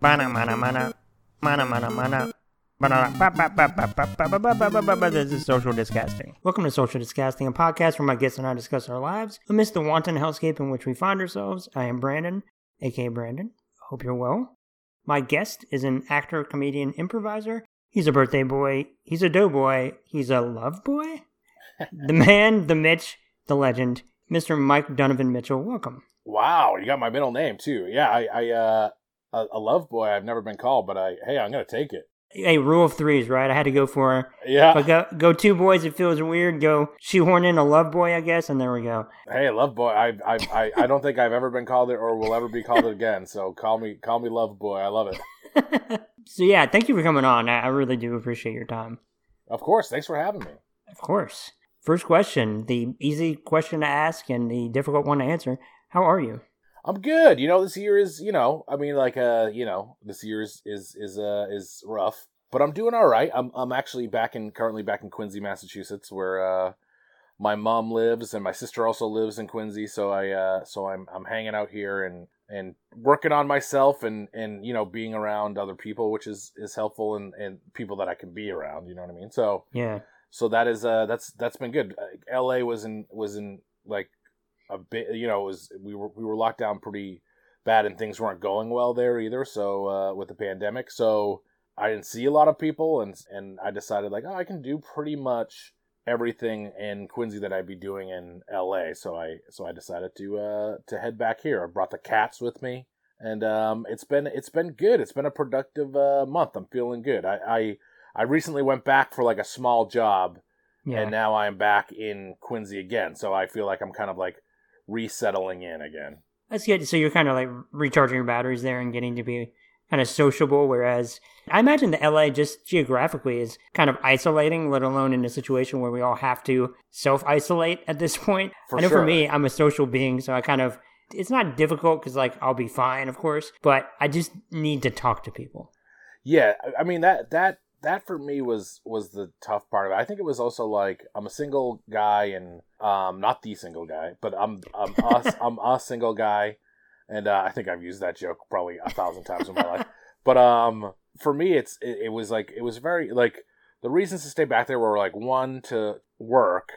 Mana mana mana. Mana mana mana. This is Social Disgusting. Welcome to Social Disgusting, a podcast where my guests and I discuss our lives amidst the wanton hellscape in which we find ourselves. I am Brandon, aka Brandon. Hope you're well. My guest is an actor, comedian, improviser. He's a birthday boy. He's a doughboy. He's a love boy. the man, the Mitch, the legend, Mr. Mike Donovan Mitchell. Welcome. Wow, you got my middle name too. Yeah, I, I uh, a, a love boy. I've never been called, but I, hey, I'm gonna take it. Hey, rule of threes, right? I had to go for Yeah. If I go go two boys, it feels weird. Go shoehorn in a love boy, I guess, and there we go. Hey, love boy. I, I, I, I don't think I've ever been called it or will ever be called it again. So call me, call me love boy. I love it. so yeah, thank you for coming on. I, I really do appreciate your time. Of course. Thanks for having me. Of course. First question, the easy question to ask and the difficult one to answer. How are you? I'm good. You know, this year is, you know, I mean, like, uh, you know, this year is is is uh is rough, but I'm doing all right. I'm I'm actually back in currently back in Quincy, Massachusetts, where uh my mom lives and my sister also lives in Quincy. So I uh so I'm I'm hanging out here and and working on myself and and you know being around other people, which is is helpful and and people that I can be around. You know what I mean? So Yeah. so that is uh that's that's been good. L.A. was in was in like a bit you know it was we were we were locked down pretty bad and things weren't going well there either. So uh, with the pandemic, so I didn't see a lot of people and and I decided like oh I can do pretty much everything in Quincy that I'd be doing in L.A. So I so I decided to uh to head back here. I brought the cats with me. And um, it's been it's been good. It's been a productive uh, month. I'm feeling good. I, I I recently went back for like a small job Yeah. and now I'm back in Quincy again. So I feel like I'm kind of like resettling in again. That's good. So you're kind of like recharging your batteries there and getting to be kind of sociable. Whereas I imagine the LA just geographically is kind of isolating, let alone in a situation where we all have to self isolate at this point. For I know sure. for me, I'm a social being, so I kind of it's not difficult because like I'll be fine, of course, but I just need to talk to people. Yeah, I- I mean that that that for me was was the tough part of it. I think it was also like I'm a single guy and um not the single guy, but I'm I'm us I'm a single guy, and uh, I think I've used that joke probably a thousand times in my life. But um for me, it's it, it was like it was very like the reasons to stay back there were like one to work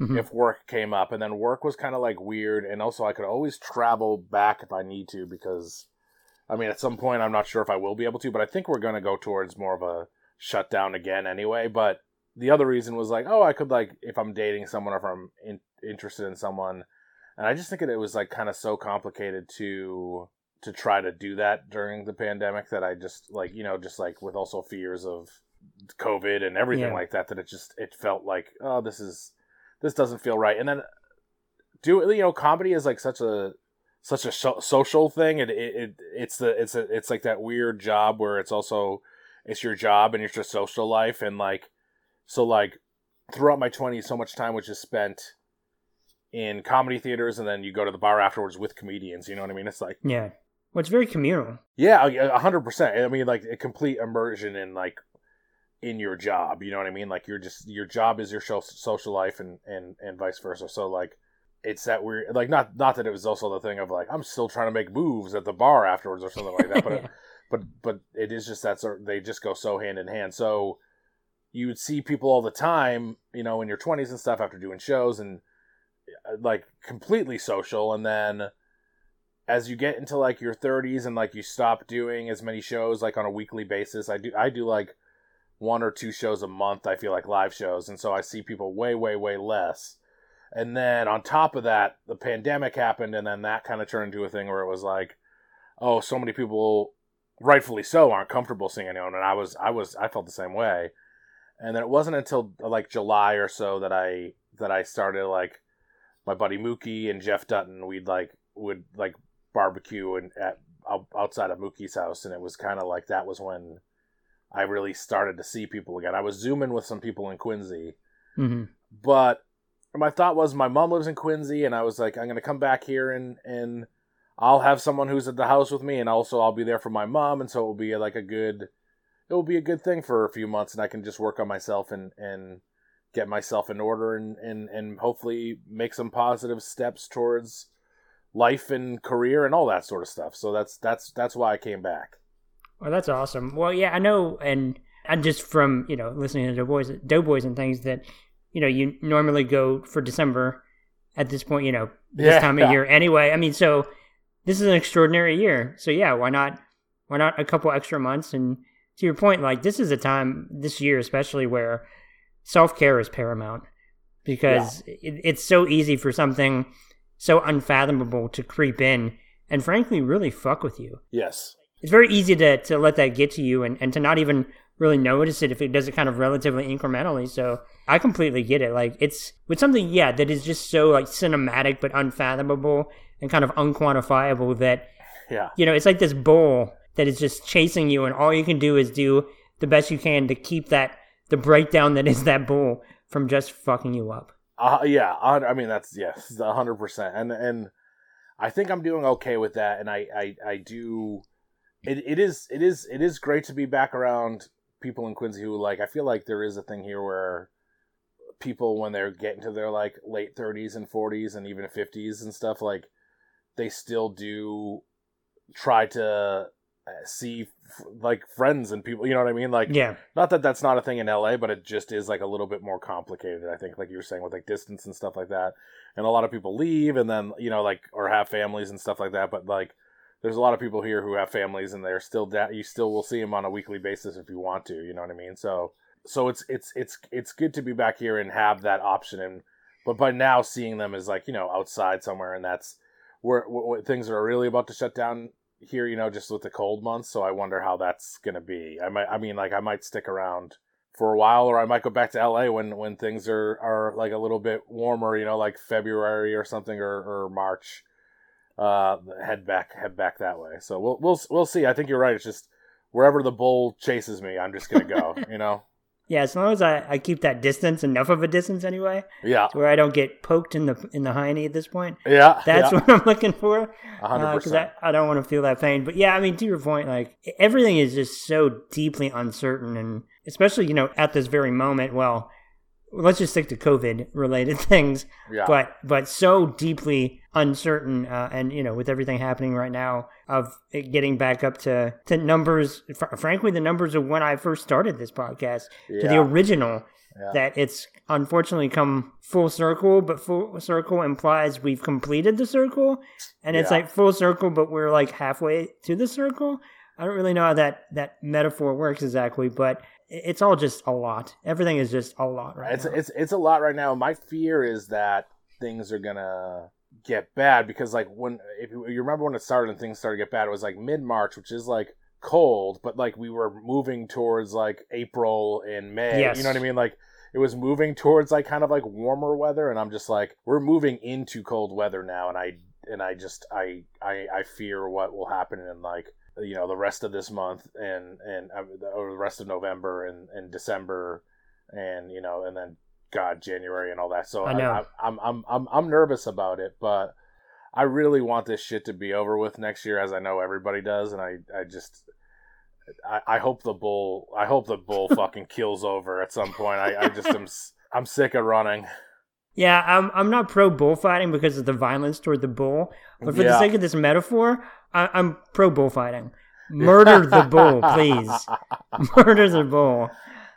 Mhm. if work came up and then work was kind of like weird and also i could always travel back if i need to because i mean at some point i'm not sure if i will be able to but i think we're going to go towards more of a shutdown again anyway but the other reason was like oh i could like if i'm dating someone or if i'm in, interested in someone. And i just think that it was like kind of so complicated to to try to do that during the pandemic that i just like you know just like with also fears of covid and everything Yeah. like that that it just it felt like oh this is this doesn't feel right. And then do you know comedy is like such a such a so- social thing. It, it, it it's the it's a, it's like that weird job where it's also it's your job and it's your social life and like so like throughout my 20s so much time was just spent in comedy theaters and then you go to the bar afterwards with comedians you know what i mean it's like Yeah. Well, it's very communal. yeah, a a hundred percent. I mean, like a complete immersion in like in your job. You know what I mean? Like you're just your job is your social life, and and and vice versa. So like it's that weird. Like not not that it was also the thing of like I'm still trying to make moves at the bar afterwards or something like that. But Yeah. but but it is just that sort. They just go so hand in hand. So you would see people all the time, you know, in your 20s and stuff after doing shows and uh, like completely social, and then as you get into like your 30s and like you stop doing as many shows like on a weekly basis i do i do like one or two shows a month i feel like live shows and so i see people way way way less and then on top of that the pandemic happened and then that kind of turned into a thing where it was like oh so many people rightfully so aren't comfortable seeing anyone. And i was i was i felt the same way. And then it wasn't until like july or so that i that i started like my buddy mookie and jeff dutton we'd like would like barbecue and at outside of Mookie's house, and it was kind of like that was when I really started to see people again. I was zooming with some people in Quincy, hmm but my thought was my mom lives in Quincy, and I was like, I'm gonna come back here and and I'll have someone who's at the house with me, and also I'll be there for my mom, and so it will be like a good, it will be a good thing for a few months, and I can just work on myself and and get myself in order and and and hopefully make some positive steps towards life and career and all that sort of stuff. So that's that's that's why I came back. Well, that's awesome. Well, yeah, I know, and and just from you know listening to Doughboys, Doughboys and things that you know you normally go for December at this point, you know, this Yeah, time of year anyway. I mean, so this is an extraordinary year. So yeah, why not? Why not a couple extra months? And to your point, like this is a time this year, especially where self care is paramount because it, it's so easy for something so unfathomable to creep in and frankly really fuck with you. Yes. It's very easy to, to let that get to you and, and to not even really notice it if it does it kind of relatively incrementally. So I completely get it. Like it's with something, yeah, that is just so like cinematic but unfathomable and kind of unquantifiable that Yeah. you know, it's like this bull that is just chasing you, and all you can do is do the best you can to keep that the breakdown that is that bull from just fucking you up. Uh, yeah, I mean that's yes, a hundred percent, and and I think I'm doing okay with that, and I I, I do. It, it is it is it is great to be back around people in Quincy who like I feel like there is a thing here where people when they're getting to their like late 30s and 40s and even 50s and stuff like they still do try to uh, see f- like friends and people you know what I mean like Yeah, not that that's not a thing in LA, but it just is like a little bit more complicated. I think, like you were saying, with like distance and stuff like that. And a lot of people leave, and then you know, like or have families and stuff like that. But like, there's a lot of people here who have families, and they're still you still will see them on a weekly basis if you want to. You know what I mean? So, so it's it's it's it's good to be back here and have that option. And but by now, seeing them is like you know outside somewhere, and that's where, where, where things are really about to shut down here, you know, just with the cold months. So I wonder how that's gonna be. I might, I mean, like I might stick around for a while, or I might go back to LA when when things are are like a little bit warmer, you know, like February or something, or or March. Uh, head back, head back that way. So we'll we'll we'll see. I think you're right. It's just wherever the bull chases me, I'm just gonna go. you know. yeah. As long as I, I keep that distance, enough of a distance anyway, Yeah. where I don't get poked in the in the hiney at this point. Yeah. That's yeah. what I'm looking for. Hundred because percent. I, I don't want to feel that pain. But yeah, I mean, to your point, like everything is just so deeply uncertain, and especially you know at this very moment. Well, let's just stick to COVID related things, Yeah. but but so deeply uncertain, uh, and you know with everything happening right now of it getting back up to to numbers, fr- frankly, the numbers of when I first started this podcast to the original. Yeah. That it's unfortunately come full circle, but full circle implies we've completed the circle, and it's Yeah. like full circle, but we're like halfway to the circle. I don't really know how that that metaphor works exactly, but it's all just a lot. Everything is just a lot right it's now. it's it's a lot right now. My fear is that things are gonna get bad because like when if you, you remember when it started and things started to get bad, it was like mid March, which is like cold, but like we were moving towards like April and May. Yes. You know what I mean? Like it was moving towards like kind of like warmer weather, and I'm just like we're moving into cold weather now, and I and I just I I, I fear what will happen in like you know the rest of this month and and uh, or the rest of November and and December and you know and then God January and all that. So I know. I, I'm I'm I'm I'm nervous about it, but I really want this shit to be over with next year, as I know everybody does, and I I just. I, I hope the bull. I hope the bull fucking kills over at some point. I, I just am. I'm sick of running. yeah, I'm I'm not pro bullfighting because of the violence toward the bull, but for the sake of this metaphor, I, I'm pro bullfighting. Murder the bull, please. Murder the bull.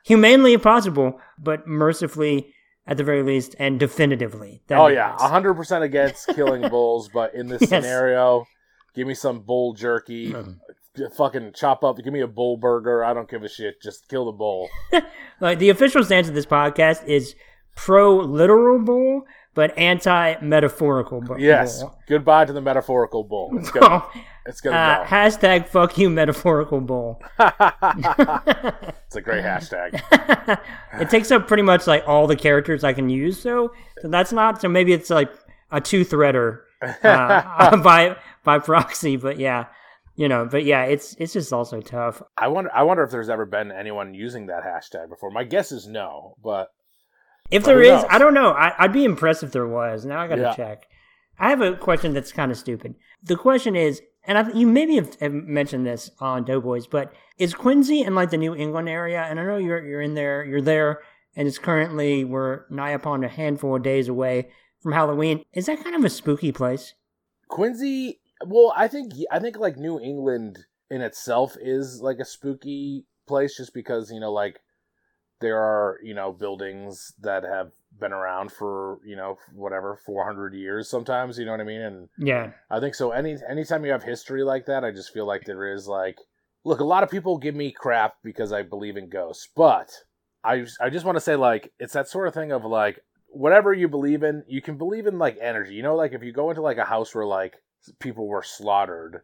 Humanely if possible, but mercifully at the very least and definitively. That'd oh yeah, hundred percent against killing bulls, but in this Yes. scenario, give me some bull jerky. Mm. Fucking chop up. Give me a bull burger. I don't give a shit. Just kill the bull. Like the official stance of this podcast is pro literal bull, but anti metaphorical bull. Yes. Goodbye to the metaphorical bull. It's gonna. uh, gonna hashtag fuck you metaphorical bull. it's a great hashtag. it takes up pretty much like all the characters I can use, so so that's not so maybe it's like a two threader uh, by by proxy, but yeah. You know, but yeah, it's it's just also tough. I wonder. I wonder if there's ever been anyone using that hashtag before. My guess is no, but If But there is, knows? I don't know. I, I'd be impressed if there was. Now I got to Yeah. check. I have a question that's kind of stupid. The question is, and I, you maybe have, have mentioned this on Doughboys, but is Quincy in like the New England area? And I know you're you're in there, you're there, and it's currently we're nigh upon a handful of days away from Halloween. Is that kind of a spooky place? Quincy. Well, I think I think like New England in itself is like a spooky place just because, you know, like there are, you know, buildings that have been around for, you know, whatever, 400 years sometimes, you know what I mean? And Yeah. I think so any anytime you have history like that, I just feel like there is like look, a lot of people give me crap because I believe in ghosts, but I I just want to say like it's that sort of thing of like whatever you believe in, you can believe in like energy. You know, like if you go into like a house where like people were slaughtered,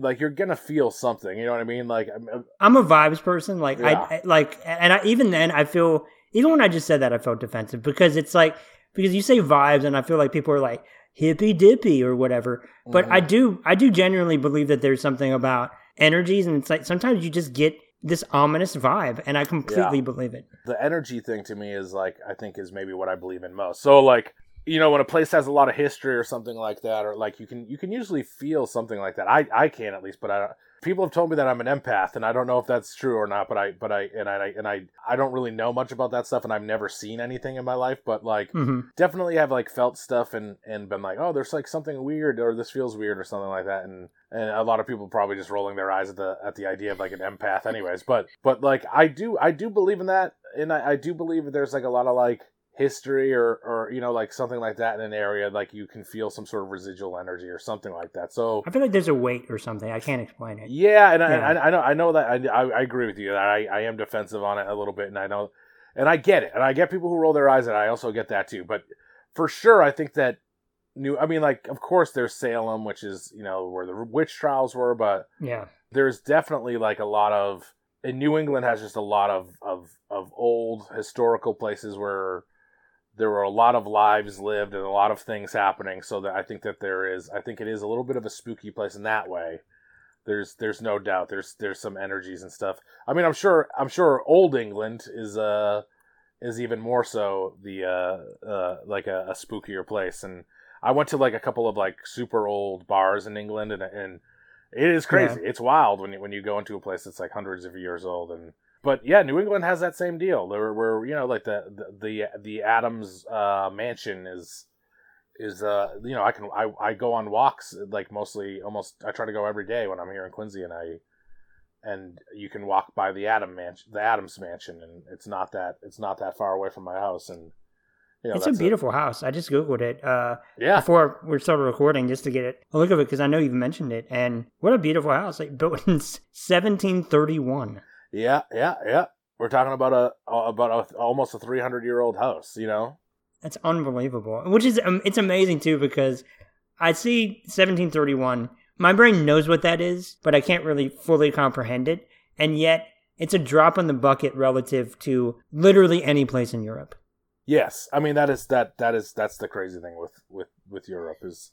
like you're gonna feel something. You know what I mean? Like I'm- I'm- a vibes person. Like Yeah. I, I like, and I, even then, I feel even when I just said that, I felt defensive because it's like because you say vibes, and I feel like people are like hippy dippy or whatever. But I Mhm. do, I do genuinely believe that there's something about energies, and it's like sometimes you just get this ominous vibe, and I completely believe it. the energy thing to me is like I think is maybe what I believe in most. So like you know when a place has a lot of history or something like that, or like you can you can usually feel something like that. I I can at least, but I people have told me that I'm an empath, and I don't know if that's true or not. But I but I and I and I I don't really know much about that stuff, and I've never seen anything in my life. But like hmm definitely have like felt stuff and and been like oh there's like something weird or this feels weird or something like that and and a lot of people probably just rolling their eyes at the at the idea of like an empath anyways but but like i do i do believe in that and i, I do believe that there's like a lot of like history or or you know like something like that in an area like you can feel some sort of residual energy or something like that so I feel like there's a weight or something. I can't explain it. yeah, and I, Yeah. I, I know I know that I, I, I agree with you. that I, I am defensive on it a little bit, and I know, and I get it, and I get people who roll their eyes and. I also get that too. But for sure, I think that new. I mean, like, of course, there's Salem, which is you know where the witch trials were, but Yeah, there's definitely like a lot of. And New England has just a lot of of of old historical places where there were a lot of lives lived and a lot of things happening. So that I think that there is, I think it is a little bit of a spooky place in that way. There's there's no doubt there's there's some energies and stuff. I mean, I'm sure I'm sure old England is uh is even more so the uh uh like a, a spookier place. And I went to like a couple of like super old bars in England, and and it is crazy. It's wild when you when you go into a place that's like hundreds of years old and but yeah, New England has that same deal. Where, where you know, like the the the, the Adams uh, mansion is is uh you know I can I I go on walks like mostly almost I try to go every day when I'm here in Quincy and I and you can walk by the Adam mansion the Adams mansion and it's not that it's not that far away from my house and you know it's a beautiful house. I just googled it. Uh, yeah before we started recording just to get it a look of it because I know you've mentioned it. And what a beautiful house! Like built in 1731. Yeah yeah yeah we're talking about a about a, almost a 300 year old house you know That's unbelievable. Which is um, it's amazing too because I see 1731. My brain knows what that is, but I can't really fully comprehend it. And yet, it's a drop in the bucket relative to literally any place in Europe. Yes, I mean that is that that is that's the crazy thing with with with Europe is,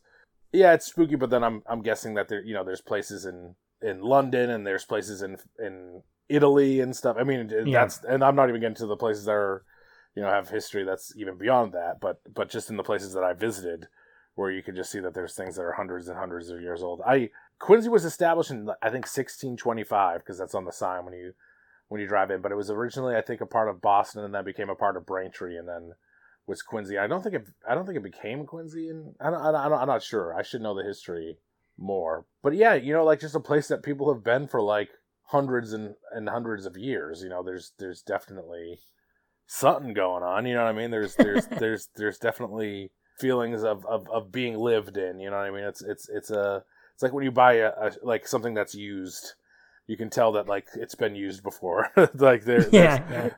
yeah, it's spooky. But then I'm I'm guessing that there you know there's places in in London and there's places in in Italy and stuff. I mean Yeah. that's and I'm not even getting to the places that are you know have history that's even beyond that. But but just in the places that I visited, where you can just see that there's things that are hundreds and hundreds of years old. I Quincy was established in I think 1625 because that's on the sign when you when you drive in. But it was originally, I think, a part of Boston, and then became a part of Braintree, and then was Quincy. I don't think it. I don't think it became Quincy, and I don't, I don't, I don't, I'm not sure. I should know the history more. But yeah, you know, like just a place that people have been for like hundreds and and hundreds of years. You know, there's there's definitely something going on. You know what I mean? There's there's there's there's definitely feelings of, of of being lived in. You know what I mean? It's it's it's a it's like when you buy a, a like something that's used you can tell that like it's been used before. like there, Yeah, yeah.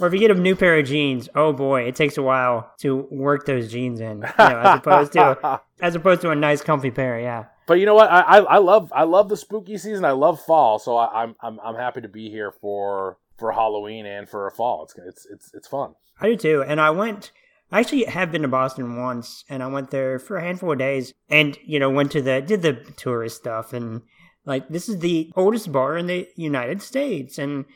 Or if you get a new pair of jeans, oh boy, it takes a while to work those jeans in, you know, as opposed to as opposed to a nice comfy pair. Yeah. But you know what? I, I I love I love the spooky season. I love fall, so I, I'm I'm I'm happy to be here for for Halloween and for fall. It's it's it's it's fun. I do too. And I went, I actually have been to Boston once, and I went there for a handful of days, and you know went to the did the tourist stuff, and like this is the oldest bar in the United States, and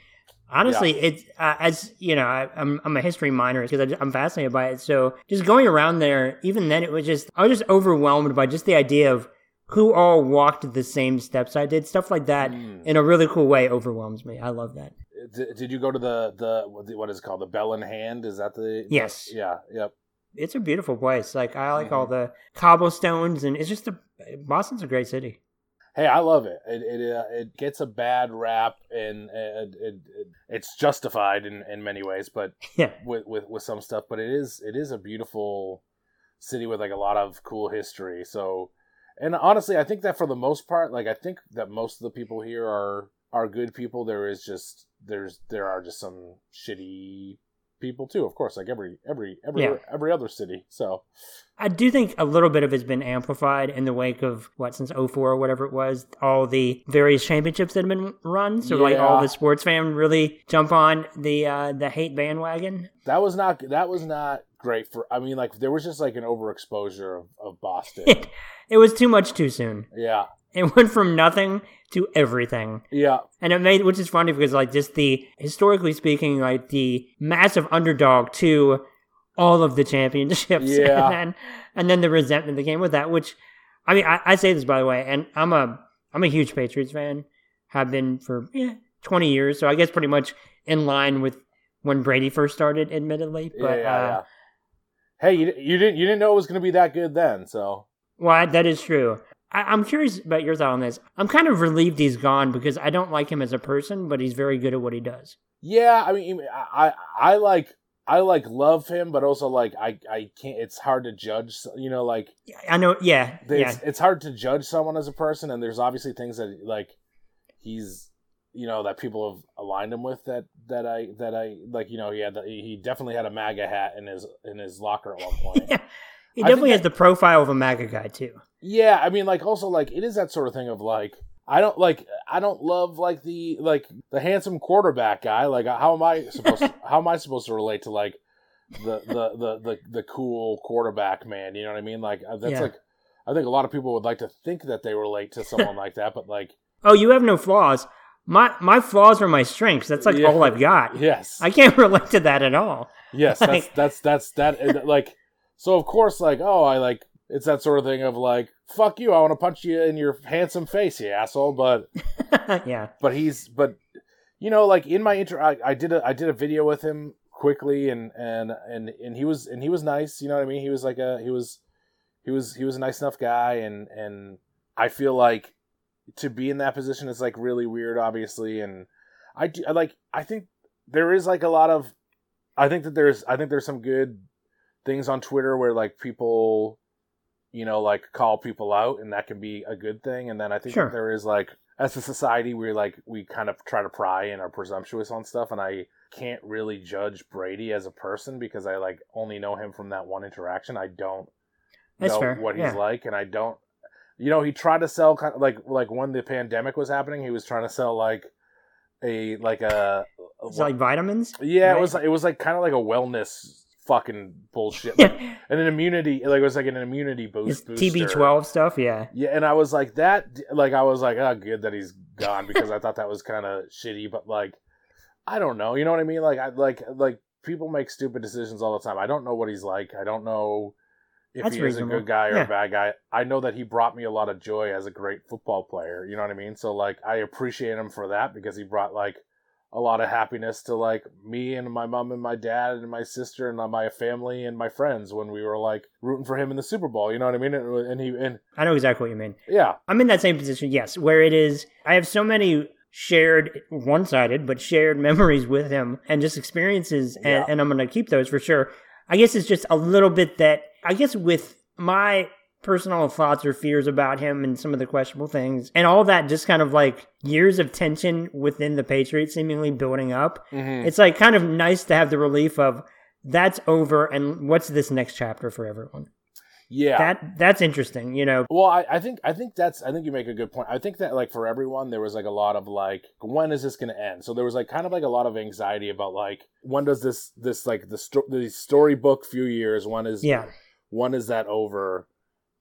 honestly, it's uh, as you know, I, I'm I'm a history minor because I'm fascinated by it. So just going around there, even then, it was just I was just overwhelmed by just the idea of who all walked the same steps I did. Stuff like that Mm. in a really cool way overwhelms me. I love that. Did, did you go to the the what is it called the Bell in Hand? Is that the Yes. Yeah. Yep. it's a beautiful place. Like I like all the cobblestones, and it's just a Boston's a great city. hey, I love it. It it, uh, it gets a bad rap, and it, it, it, it's justified in, in many ways, but Yeah. with, with with some stuff. But it is it is a beautiful city with like a lot of cool history. So, and honestly, I think that for the most part, like I think that most of the people here are are good people. There is just there's there are just some shitty people too, of course, like every every every Yeah. every other city. So I do think a little bit of it's been amplified in the wake of what since 04 or whatever it was, all the various championships that have been run. So like all the sports fans really jump on the uh, the hate bandwagon. that was not that was not great for. I mean, like there was just like an overexposure of, of Boston. It, it was too much too soon. yeah, It went from nothing to everything. yeah, And it made, which is funny because, like, just the historically speaking, like the massive underdog to all of the championships, Yeah. and then and then the resentment that came with that. Which, I mean, I, I say this by the way, and I'm a I'm a huge Patriots fan, have been for yeah, 20 years, so I guess pretty much in line with when Brady first started, admittedly. But yeah, yeah, uh, yeah. Hey, you, you didn't you didn't know it was going to be that good then, so well, that is true. I, I'm curious about your thought on this. I'm kind of relieved he's gone because I don't like him as a person, but he's very good at what he does. yeah. I mean, I I, I like. I like love him, but also like I I can't. It's hard to judge. You know, like I know, yeah, it's, yeah. it's hard to judge someone as a person, and there's obviously things that like he's you know that people have aligned him with that that I that I like. You know, he had the, he definitely had a MAGA hat in his in his locker at one point. Yeah, he definitely has the profile of a MAGA guy too. Yeah, I mean, like also like it is that sort of thing of like I don't like I don't love like the like the handsome quarterback guy. Like how am I supposed to, how am I supposed to relate to like the the the the, the cool quarterback man? You know what I mean? Like uh, that's Yeah. like I think a lot of people would like to think that they relate to someone like that, but like Oh, you have no flaws. My my flaws are my strengths. That's like Yeah. all I've got. yes, I can't relate to that at all. yes, that's like- that's that's that uh, like so of course like oh I like it's that sort of thing of like fuck you I want to punch you in your handsome face you asshole but yeah, but he's but you know like in my inter I, I did a I did a video with him quickly and and and and he was and he was nice you know what I mean he was like a he was he was he was a nice enough guy and and I feel like to be in that position is like really weird obviously and I do, I like I think there is like a lot of I think that there's I think there's some good things on Twitter where like people you know like call people out and that can be a good thing and then I think Sure. there is like as a society we're like we kind of try to pry and are presumptuous on stuff and I can't really judge Brady as a person because I like only know him from that one interaction. I don't That's know fair, what he's yeah. like and I don't you know he tried to sell kind of like like when the pandemic was happening he was trying to sell like a like a like vitamins. yeah right? it was it was like kind of like a wellness fucking bullshit like, and an immunity like it was like an immunity boost TB12 stuff. Yeah, yeah and i was like that like i was like oh good that he's gone because i thought that was kind of shitty but like i don't know you know what i mean like i like like people make stupid decisions all the time i don't know what he's like i don't know if That's he is a good guy or Yeah. a bad guy i know that he brought me a lot of joy as a great football player you know what i mean so like i appreciate him for that because he brought like a lot of happiness to like me and my mom and my dad and my sister and my family and my friends when we were like rooting for him in the Super Bowl. You know what I mean? And, and he and I know exactly what you mean. yeah, I'm in that same position. Yes, where it is. I have so many shared one-sided but shared memories with him and just experiences and, Yeah. and i'm going to keep those for sure i guess it's just a little bit that i guess with my personal thoughts or fears about him and some of the questionable things and all that just kind of like years of tension within the patriots seemingly building up Mhm. it's like kind of nice to have the relief of that's over and what's this next chapter for everyone yeah. that that's interesting you know Well, I, I think I think that's I think you make a good point. I think that like for everyone there was like a lot of like when is this going to end? So there was like kind of like a lot of anxiety about like when does this this like the sto- the storybook few years when is yeah when is that over?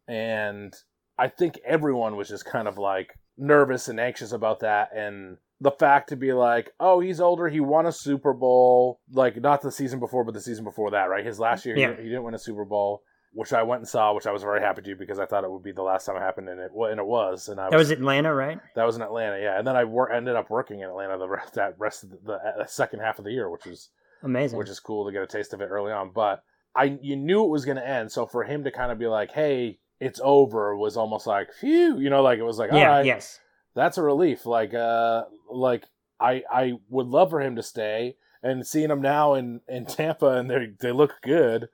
And I think everyone was just kind of like nervous and anxious about that and the fact to be like, oh, he's older. He won a Super Bowl, like not the season before, but the season before that, right? His last year, Yeah. didn't- he didn't win a Super Bowl, which I went and saw, which I was very happy to because I thought it would be the last time it happened, and it and it was. And I that was atlanta right that was in Atlanta, yeah. And then I wor- ended up working in Atlanta the rest that rest of the, the, second half of the year, which was amazing which is cool to get a taste of it early on. But I you knew it was going to end, so for him to kind of be like, "Hey, it's over was almost like phew, you know, like it was like yeah, all right, yes. that's a relief. Like uh, like I I would love for him to stay, and seeing him now in in Tampa and they they look good.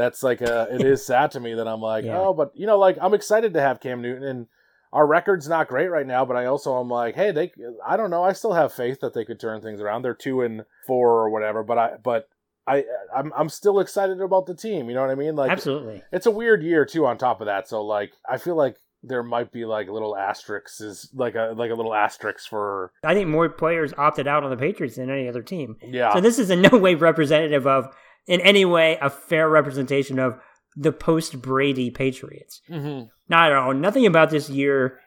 That's like a it is sad to me that I'm like Yeah. oh, but you know, like I'm excited to have Cam Newton and. Our record's not great right now, but I also am like, hey, they. I don't know. I still have faith that they could turn things around. They're two and four or whatever, but I, but I, I'm, I'm still excited about the team. You know what I mean? Like, Absolutely. it's a weird year too. On top of that, so like, I feel like there might be like little asterisks, is like a like a little asterisk for I think more players opted out on the Patriots than any other team. yeah, So this is in no way representative of, in any way, a fair representation of the post Brady Patriots. hmm Not at all. Nothing about this year,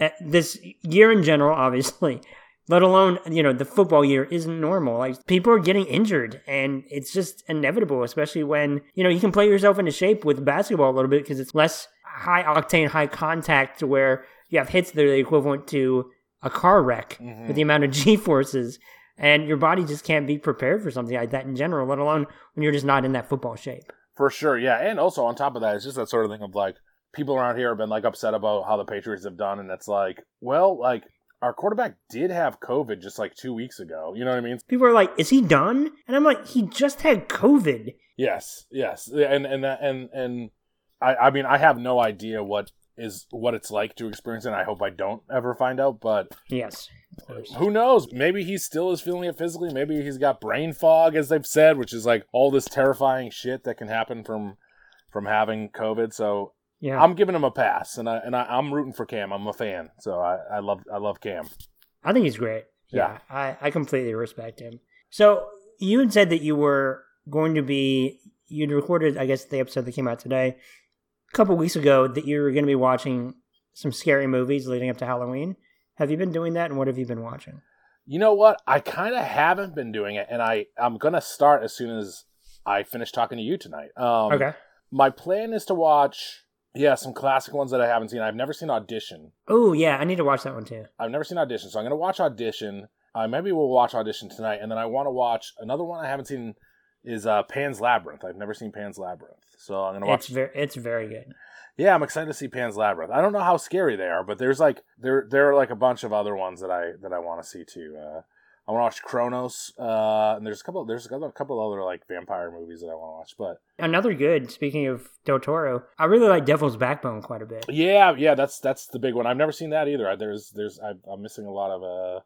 eh, this year in general, obviously, let alone, you know, the football year isn't normal. Like, people are getting injured, and it's just inevitable, especially when, you know, you can play yourself into shape with basketball a little bit because it's less high octane, high contact where you have hits that are the equivalent to a car wreck Mhm. with the amount of G forces. And your body just can't be prepared for something like that in general, let alone when you're just not in that football shape. for sure, yeah. And also on top of that, it's just that sort of thing of like people around here have been like upset about how the Patriots have done, and it's like, well, like our quarterback did have COVID just like two weeks ago. You know what I mean? People are like, "Is he done?" And I'm like, "He just had COVID." Yes, yes, and and that and and I I mean I have no idea what is what it's like to experience it. and I hope I don't ever find out, but Yes, who knows? Maybe he still is feeling it physically. Maybe he's got brain fog, as they've said, which is like all this terrifying shit that can happen from from having COVID. So Yeah, I'm giving him a pass, and I and I, I'm rooting for Cam. I'm a fan, so I, I love I love Cam. I think he's great. Yeah, I, I completely respect him. So you had said that you were going to be you'd recorded, I guess, the episode that came out today, a couple weeks ago, that you were going to be watching some scary movies leading up to Halloween. Have you been doing that, and what have you been watching? You know what? I kind of haven't been doing it, and I I'm gonna start as soon as I finish talking to you tonight. Um, okay. My plan is to watch, yeah, some classic ones that I haven't seen. I've never seen Audition. Oh yeah, I need to watch that one too. I've never seen Audition, so I'm gonna watch Audition. Uh, maybe we'll watch Audition tonight, and then I want to watch another one I haven't seen is uh, Pan's Labyrinth. I've never seen Pan's Labyrinth, so I'm gonna watch. It's very it's very good. Yeah, I'm excited to see Pan's Labyrinth. I don't know how scary they are, but there's like there there are like a bunch of other ones that I that I want to see too. Uh, I want to watch Cronos, uh, and there's a couple there's a couple, a couple other like vampire movies that I want to watch. But Another good. Speaking of Del Toro, I really like Devil's Backbone quite a bit. yeah, yeah, that's that's the big one. I've never seen that either. I- There's there's I, I'm missing a lot of uh,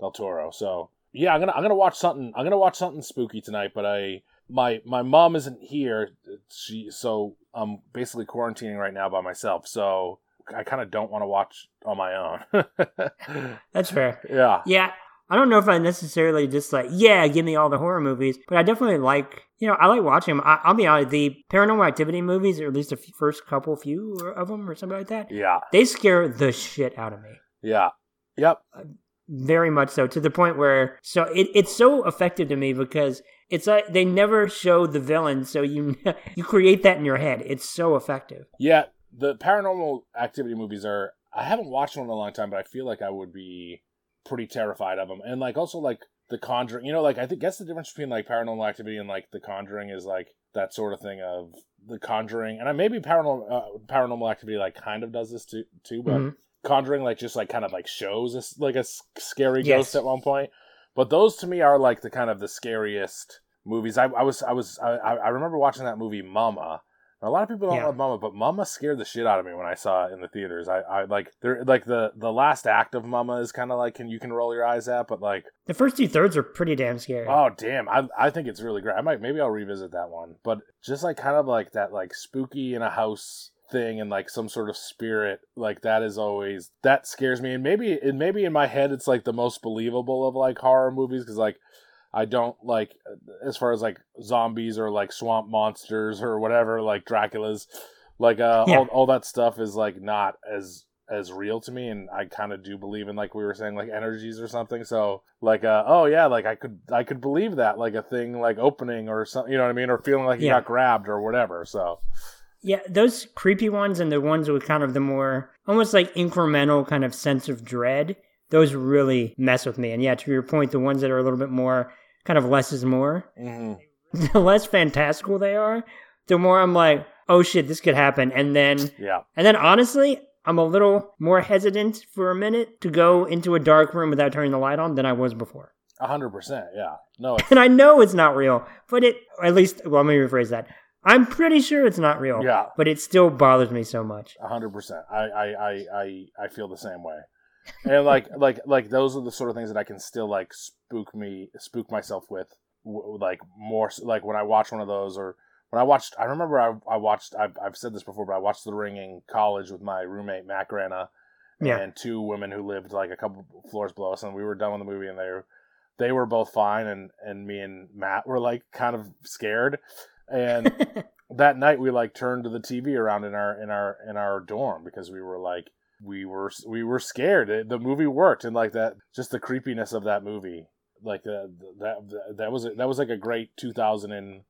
Del Toro. So yeah, I'm gonna I'm gonna watch something. I'm gonna watch something spooky tonight. But I my my mom isn't here. She so I'm basically quarantining right now by myself. So I kind of don't want to watch on my own. That's fair. yeah. Yeah, I don't know if I necessarily just like, yeah, give me all the horror movies, but I definitely like, you know, I like watching them. I, I'll be honest, the paranormal activity movies, or at least the f- first couple few of them or something like that, Yeah. they scare the shit out of me. Yeah. Yep. Uh, Very much so, to the point where, so it, it's so effective to me because it's like they never show the villain, so you you create that in your head. It's so effective. Yeah. The paranormal activity movies are. I haven't watched one in a long time, but I feel like I would be pretty terrified of them. And like also like The Conjuring. You know, like I think guess the difference between like paranormal activity and like The Conjuring is like that sort of thing of The Conjuring, and I maybe paranormal uh, paranormal activity like kind of does this too too, but. Mhm. Conjuring like just like kind of like shows us like a scary Yes. ghost at one point, but those to me are like the kind of the scariest movies. I, I was I was I, I remember watching that movie Mama. A lot of people don't Yeah. love Mama, but Mama scared the shit out of me when I saw it in the theaters. I, I like there like the the last act of Mama is kind of like can you can roll your eyes at, but like The first two thirds are pretty damn scary. oh damn, I I think it's really great. I might maybe I'll revisit that one, but just like kind of like that like spooky in a house thing and like some sort of spirit like that is always that scares me and maybe and maybe in my head it's like the most believable of like horror movies because like i don't like as far as like zombies or like swamp monsters or whatever like dracula's like uh Yeah. all, all that stuff is like not as as real to me and i kind of do believe in like we were saying like energies or something so like uh oh yeah like i could i could believe that like a thing like opening or something you know what i mean or feeling like you Yeah. got grabbed or whatever so Yeah, those creepy ones and the ones with kind of the more almost like incremental kind of sense of dread, those really mess with me. And yeah, to your point, the ones that are a little bit more kind of less is more, mhm. the less fantastical they are, the more I'm like, oh shit, this could happen. And then, Yeah. and then honestly, I'm a little more hesitant for a minute to go into a dark room without turning the light on than I was before. A hundred percent. Yeah. No. And I know it's not real, but it, at least, well, let me rephrase that. I'm pretty sure it's not real. yeah. But it still bothers me so much. Hundred percent. I, I, I, I, I feel the same way. And like, like, like those are the sort of things that I can still like spook me, spook myself with, like more, like when I watch one of those or when I watched. I remember I, I watched. I've, I've said this before, but I watched The Ring in college with my roommate Matt Grana Yeah. and two women who lived like a couple floors below us, and we were done with the movie, and they were, they were both fine, and and me and Matt were like kind of scared, and that night we like turned to the TV around in our in our in our dorm because we were like we were we were scared. It, the movie worked, and like that, just the creepiness of that movie, like that that that, that was that was like a great two thousand and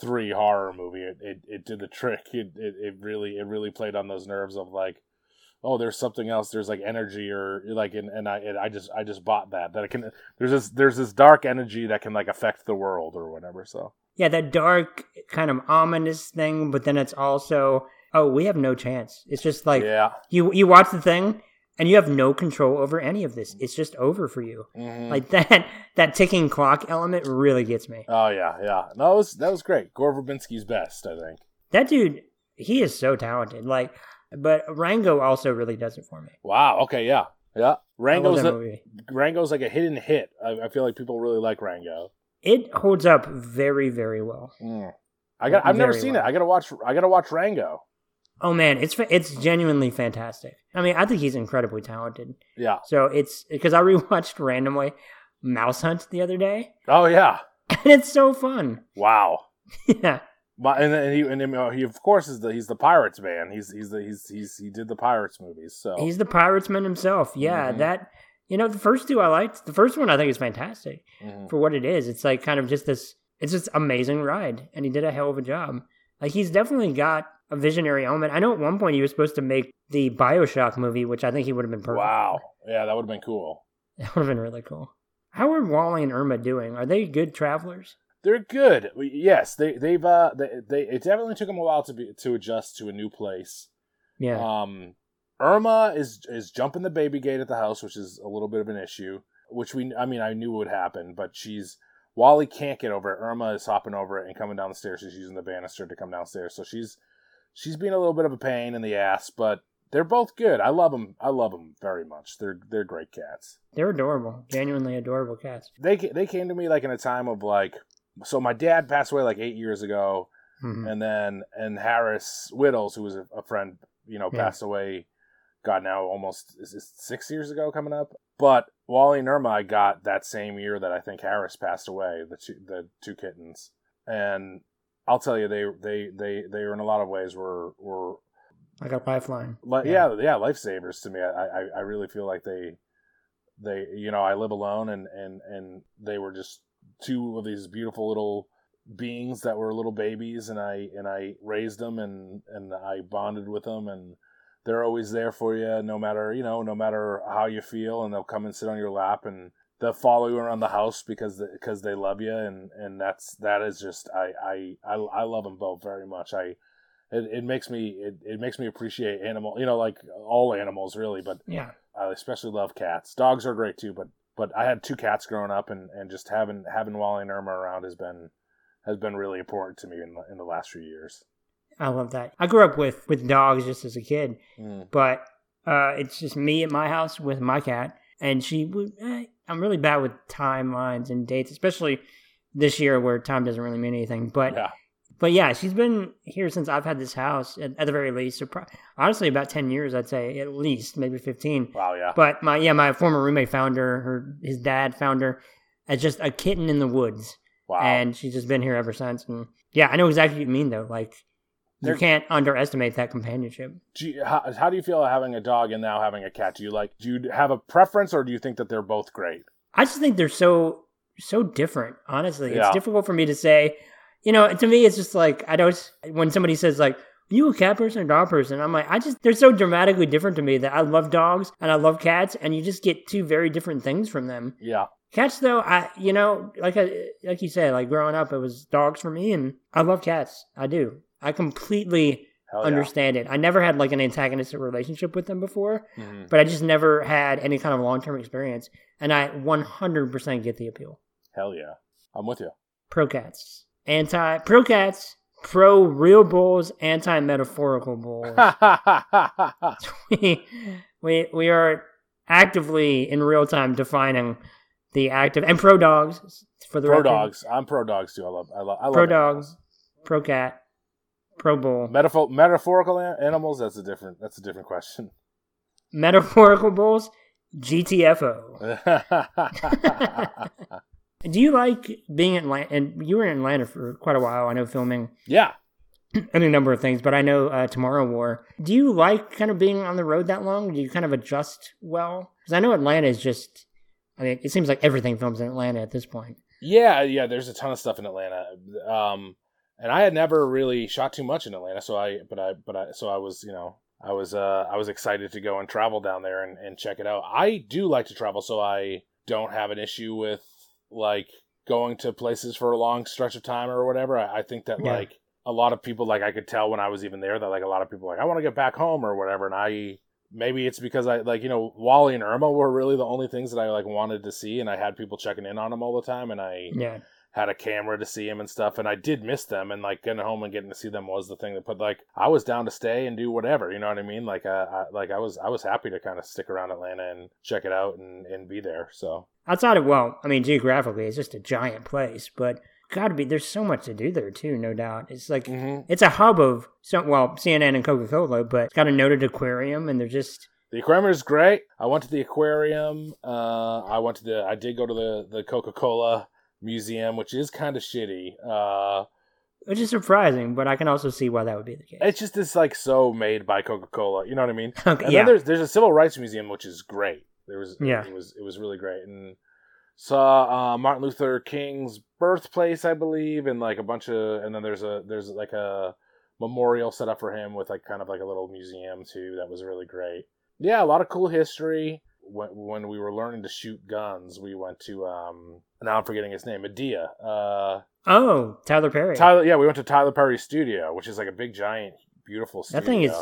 three horror movie. It, it it did the trick. It, it it really it really played on those nerves of like. Oh, there's something else. There's like energy, or like, and, and I, and I just, I just bought that. That it can. There's this, there's this dark energy that can like affect the world or whatever. So yeah, that dark, kind of ominous thing, but then it's also, oh, we have no chance. It's just like, yeah, you, you watch the thing and you have no control over any of this. It's just over for you. Mhm. Like that, that ticking clock element really gets me. Oh yeah, yeah. No, that was that was great. Gore Verbinski's best, I think. That dude, he is so talented. Like, but Rango also really does it for me. Wow. Okay. Yeah. Yeah. Rango's a. Rango's like a hidden hit. I, I feel like people really like Rango. It holds up very, very well. Mm. I got. I've never seen well. it. I gotta watch. I gotta watch Rango. Oh man, it's it's genuinely fantastic. I mean, I think he's incredibly talented. Yeah. So it's because I rewatched randomly Mouse Hunt the other day, Oh yeah. and it's so fun. Wow. yeah, My, and then he and uh, he of course is the he's the Pirates man. He's he's the he's he's he did the Pirates movies. So he's the pirates man himself. Yeah, Mhm. that you know the first two I liked. The first one I think is fantastic Mhm. for what it is. It's like kind of just this. It's just amazing ride, and he did a hell of a job. Like he's definitely got a visionary element. I know at one point he was supposed to make the Bioshock movie, which I think he would have been perfect. wow. for. Yeah, that would have been cool. that would have been really cool. How are Wally and Irma doing? Are they good travelers? They're good. Yes, they they've uh they, they it definitely took them a while to be to adjust to a new place. Yeah. Um, Irma is is jumping the baby gate at the house, which is a little bit of an issue. Which we, I mean, I knew would happen, but she's Wally can't get over it. Irma is hopping over it and coming down the stairs. She's using the banister to come downstairs, so she's she's being a little bit of a pain in the ass. But they're both good. I love them. I love them very much. They're they're great cats. They're adorable, genuinely adorable cats. They they came to me like in a time of like. So my dad passed away like eight years ago, Mhm. and then and Harris Wittels, who was a, a friend, you know, Yeah. passed away. God, now almost is it six years ago coming up. But Wally and Irma, I got that same year that I think Harris passed away. The two the two kittens, and I'll tell you, they they they they were in a lot of ways were were Like a pipeline. like Yeah. yeah yeah, lifesavers to me. I, I I really feel like they they you know I live alone and and and they were just two of these beautiful little beings that were little babies and I and I raised them and and I bonded with them and they're always there for you no matter you know no matter how you feel and they'll come and sit on your lap and they'll follow you around the house because because they love you and and that's that is just I I I, I love them both very much. I it, it makes me it, it makes me appreciate animal you know like all animals really but Yeah. I especially love cats. Dogs are great too but but I had two cats growing up and and just having having Wally and Irma around has been has been really important to me in the, in the last few years I love that. I grew up with with dogs just as a kid, mm. but uh, it's just me at my house with my cat, and she would. Eh, I'm really bad with timelines and dates, especially this year where time doesn't really mean anything. But yeah but yeah, she's been here since I've had this house at, at the very least. So pro- honestly, about ten years, I'd say at least, maybe fifteen. wow yeah But my yeah, my former roommate found her. Her his dad found her as just a kitten in the woods, wow and she's just been here ever since. And yeah, I know exactly what you mean though. Like you can't underestimate that companionship. do you, how, how do you feel having a dog and now having a cat do you like do you have a preference or do you think that they're both great I just think they're so so different. Honestly, Yeah. it's difficult for me to say. You know, to me, it's just like I don't. When somebody says like, "You a cat person or dog person?" I'm like, I just they're so dramatically different to me that I love dogs and I love cats, and you just get two very different things from them. yeah Cats, though, I you know, like I like you said, like growing up, it was dogs for me, and I love cats. I do. I completely Hell yeah. understand it. I never had like an antagonistic relationship with them before, Mhm. but I just never had any kind of long term experience. And I 100% get the appeal. Hell yeah. I'm with you. Pro cats, anti pro cats, pro real bulls, anti metaphorical bulls. we, we we are actively in real time defining the active and pro dogs for the pro record. dogs. I'm pro dogs too. I love. I love. I love pro dogs, pro cat, pro Bowl. Metaphor- metaphorical an- animals. That's a different. That's a different question. metaphorical bulls, GTFO. Do you like being in Atlanta? And you were in Atlanta for quite a while. I know filming yeah. any number of things, but I know uh, Tomorrow War. Do you like kind of being on the road that long? Do you kind of adjust well? Because I know Atlanta is just. I mean, it seems like everything films in Atlanta at this point. Yeah, yeah. There's a ton of stuff in Atlanta, um, and I had never really shot too much in Atlanta. So I, but I, but I, so I was, you know, I was, uh, I was excited to go and travel down there and, and check it out. I do like to travel, so I don't have an issue with like going to places for a long stretch of time or whatever. I, I think that Yeah. like a lot of people, like I could tell when I was even there that like a lot of people like I want to get back home or whatever, and I. Maybe it's because I like you know Wally and Irma were really the only things that I like wanted to see, and I had people checking in on them all the time, and I Yeah. Had a camera to see him and stuff and i did miss them and like getting home and getting to see them was the thing that put like i was down to stay and do whatever you know what i mean like uh, I, like i was i was happy to kind of stick around atlanta and check it out and, and be there so Outside of, well, I mean, geographically, it's just a giant place, but gotta be, there's so much to do there too, no doubt. It's like, mm-hmm. it's a hub of, so, well, CNN and Coca Cola, but it's got a noted aquarium and they're just, the aquarium is great i went to the aquarium uh i went to the i did go to the the coca-cola museum which is kind of shitty uh which is surprising, but I can also see why that would be the case. it's just it's like so made by coca-cola you know what i mean Okay, And yeah. then there's there's a civil rights museum which is great. There was Yeah. it was it was really great and saw uh, Martin Luther King's birthplace, I believe, and like a bunch of and then there's a there's like a memorial set up for him with like kind of like a little museum too. That was really great. Yeah, a lot of cool history. When when we were learning to shoot guns, we went to um now I'm forgetting his name, Madea. Uh, oh, Tyler Perry. Tyler. Yeah, we went to Tyler Perry's studio, which is like a big giant, beautiful studio. that thing is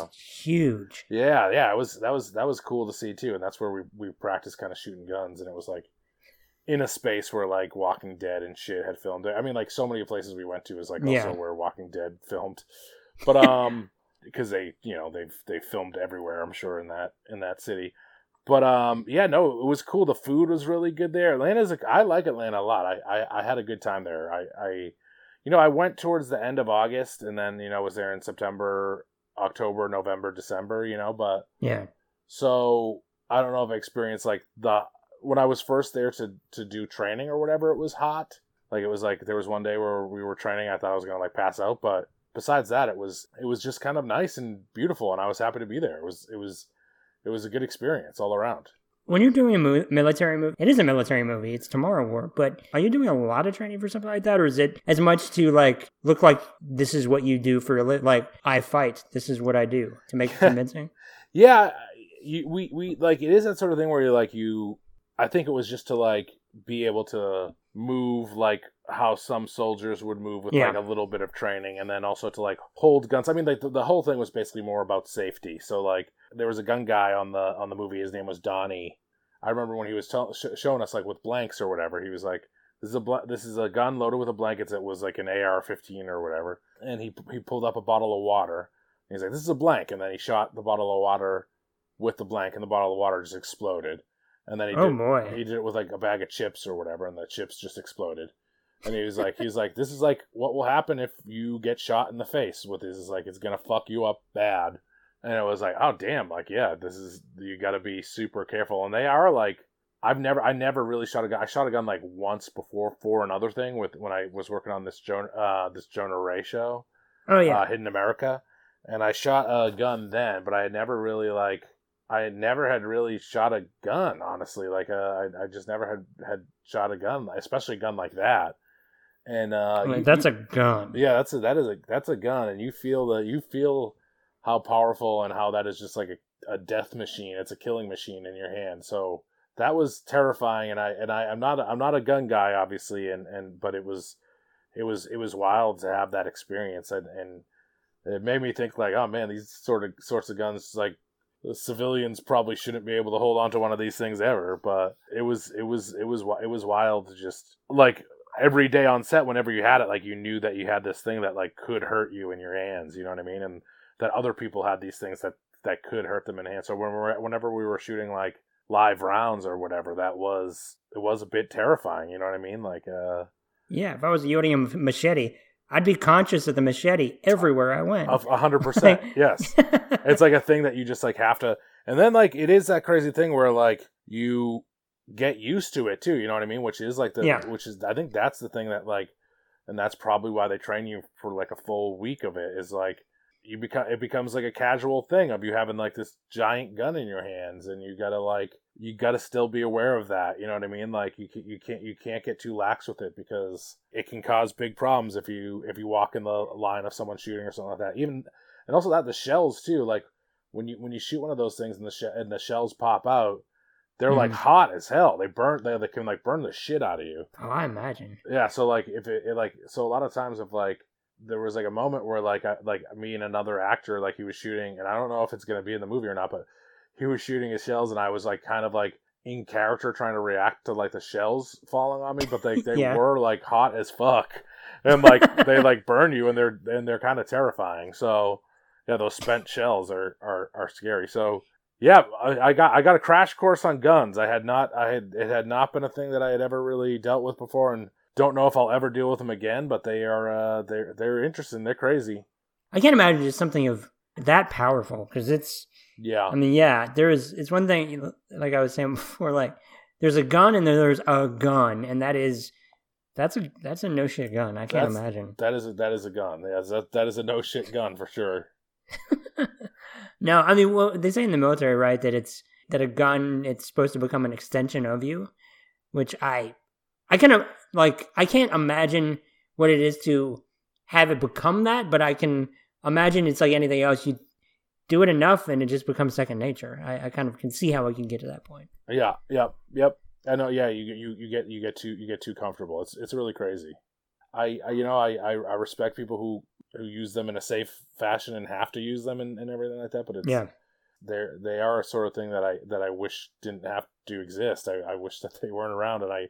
huge. Yeah, yeah, it was that was that was cool to see too, and that's where we we practiced kind of shooting guns, and it was like in a space where like Walking Dead and shit had filmed. I mean, like so many places we went to is like also Yeah. where Walking Dead filmed, but um, because they you know they've they filmed everywhere, I'm sure in that in that city. But um, yeah, no, it was cool. The food was really good there. Atlanta's, a, I like Atlanta a lot. I, I I had a good time there. I I, you know, I went towards the end of August, and then you know was there in September, October, November, December. You know, but Yeah. so I don't know if I experienced like the when I was first there to to do training or whatever. It was hot. Like it was like there was one day where we were training. I thought I was gonna like pass out, but besides that, it was it was just kind of nice and beautiful, and I was happy to be there. It was it was it was a good experience all around. When you're doing a mo- military movie, it is a military movie. It's Tomorrow War, but are you doing a lot of training for something like that, or is it as much to like look like this is what you do for a li- like I fight, this is what I do to make it convincing? Yeah, you, we we like it is that sort of thing where you're like you. I think it was just to like be able to move like how some soldiers would move with Yeah. like a little bit of training, and then also to like hold guns. I mean, like the, the whole thing was basically more about safety. So like there was a gun guy on the on the movie. His name was Donnie. I remember when he was tell, sh- showing us like with blanks or whatever. He was like, "This is a bl- this is a gun loaded with a blanket that was like an AR-15 or whatever." And he he pulled up a bottle of water. He's like, "This is a blank," and then he shot the bottle of water with the blank, and the bottle of water just exploded. And then he Oh, did, boy. he did it with like a bag of chips or whatever, and the chips just exploded. And he was like, he was like, this is like what will happen if you get shot in the face with this. Is like it's gonna fuck you up bad. And it was like, oh damn, like yeah, this is you got to be super careful. And they are like, I've never, I never really shot a gun. I shot a gun like once before for another thing with when I was working on this Jonah, uh, this Jonah Ray show Oh yeah, uh, Hidden America, and I shot a gun then, but I had never really like I had never had really shot a gun. Honestly, like uh, I I just never had had shot a gun, especially a gun like that. And uh, I mean, you- that's you- a gun. yeah, that's a that is a that's a gun, and you feel the you feel how powerful and how that is just like a, a death machine. It's a killing machine in your hand. So that was terrifying, and I and I I'm not a, I'm not a gun guy, obviously, and and but it was it was it was wild to have that experience, and and it made me think like, oh man, these sort of sorts of guns like the civilians probably shouldn't be able to hold on to one of these things ever. But it was it was it was it was wild to just like every day on set whenever you had it like you knew that you had this thing that like could hurt you in your hands you know what i mean and that other people had these things that that could hurt them in hand. so when we were, whenever we were shooting like live rounds or whatever that was it was a bit terrifying you know what i mean like uh yeah if i was wielding a machete I'd be conscious of the machete everywhere I went. A hundred percent, yes. it's like a thing that you just like have to, and then like it is that crazy thing where like you get used to it too. You know what I mean? Which is like the yeah. which is I think that's the thing that like, and that's probably why they train you for like a full week of it. Is like you become it becomes like a casual thing of you having like this giant gun in your hands, and you gotta like you gotta still be aware of that. You know what I mean? Like you you can't you can't get too lax with it because it can cause big problems if you if you walk in the line of someone shooting or something like that. Even and also that the shells too. Like when you when you shoot one of those things and the sh- and the shells pop out they're mm. like hot as hell. They burn. They, they can like burn the shit out of you. Oh, I imagine. Yeah. So like if it, it like so a lot of times if like there was like a moment where like I, like me and another actor like he was shooting and I don't know if it's gonna be in the movie or not, but he was shooting his shells and I was like kind of like in character trying to react to like the shells falling on me, but they they yeah. were like hot as fuck and like they like burn you and they're and they're kind of terrifying. So yeah, those spent shells are are are scary. So yeah, I, I, got I got a crash course on guns. I had not I had it had not been a thing that I had ever really dealt with before, and don't know if I'll ever deal with them again. But they are uh, they're they're interesting. They're crazy. I can't imagine it's something of that powerful because it's yeah. I mean, yeah, there is. It's one thing like I was saying before, like there's a gun and there's a gun, and that is that's a that's a no shit gun. I can't that's, imagine. That is a, that is a gun. Yeah, that that is a no shit gun for sure. no, I mean, well, they say in the military, right, that it's that a gun it's supposed to become an extension of you, which I, I kind of like. I can't imagine what it is to have it become that, but I can imagine it's like anything else. You do it enough, and it just becomes second nature. I, I kind of can see how I can get to that point. Yeah. Yep. Yep. I know. Yeah. You you you get you get too you get too comfortable. It's it's really crazy. I, I you know I, I, I respect people who who use them in a safe fashion and have to use them and, and everything like that. But it's yeah, they're they are a sort of thing that I that I wish didn't have to exist. I, I wish that they weren't around, and I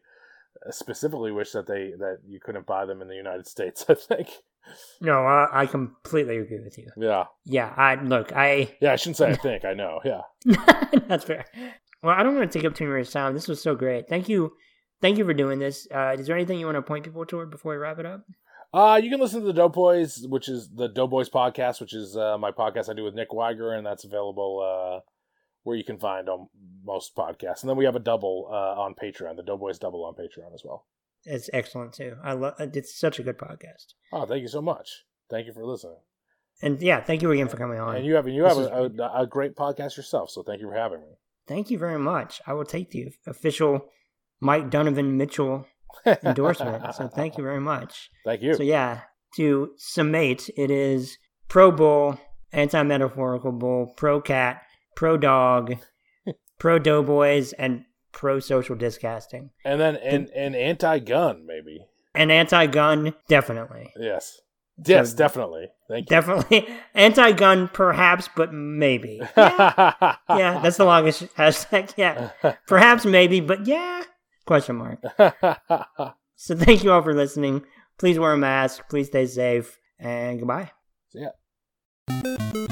specifically wish that they that you couldn't buy them in the United States. I think. No, I, I completely agree with you. Yeah. Yeah. I look. I. Yeah, I shouldn't say I think. I know. Yeah. That's fair. Well, I don't want to take up too much time. This was so great. Thank you. Thank you for doing this. Uh, is there anything you want to point people toward before we wrap it up? Uh, you can listen to the Doughboys, which is the Doughboys podcast, which is uh, my podcast I do with Nick Wiger, and that's available uh, where you can find on most podcasts. And then we have a double uh, on Patreon, the Doughboys double on Patreon as well. It's excellent too. I love. It's such a good podcast. Oh, thank you so much. Thank you for listening. And yeah, thank you again for coming on. And you have you have a, a, a great podcast yourself, so thank you for having me. Thank you very much. I will take the official Mike Donovan Mitchell endorsement. so thank you very much. Thank you. So yeah, to summate, it is pro bull, anti metaphorical bull, pro cat, pro dog, pro doughboys, and pro social discasting. And then an, an anti gun, maybe. An anti gun, definitely. Yes. Yes, so, definitely. Thank you. Definitely. Anti gun, perhaps, but maybe. Yeah. yeah, that's the longest hashtag. Yeah. Perhaps, maybe, but yeah. Question mark. so thank you all for listening. Please wear a mask. Please stay safe. And goodbye. See ya.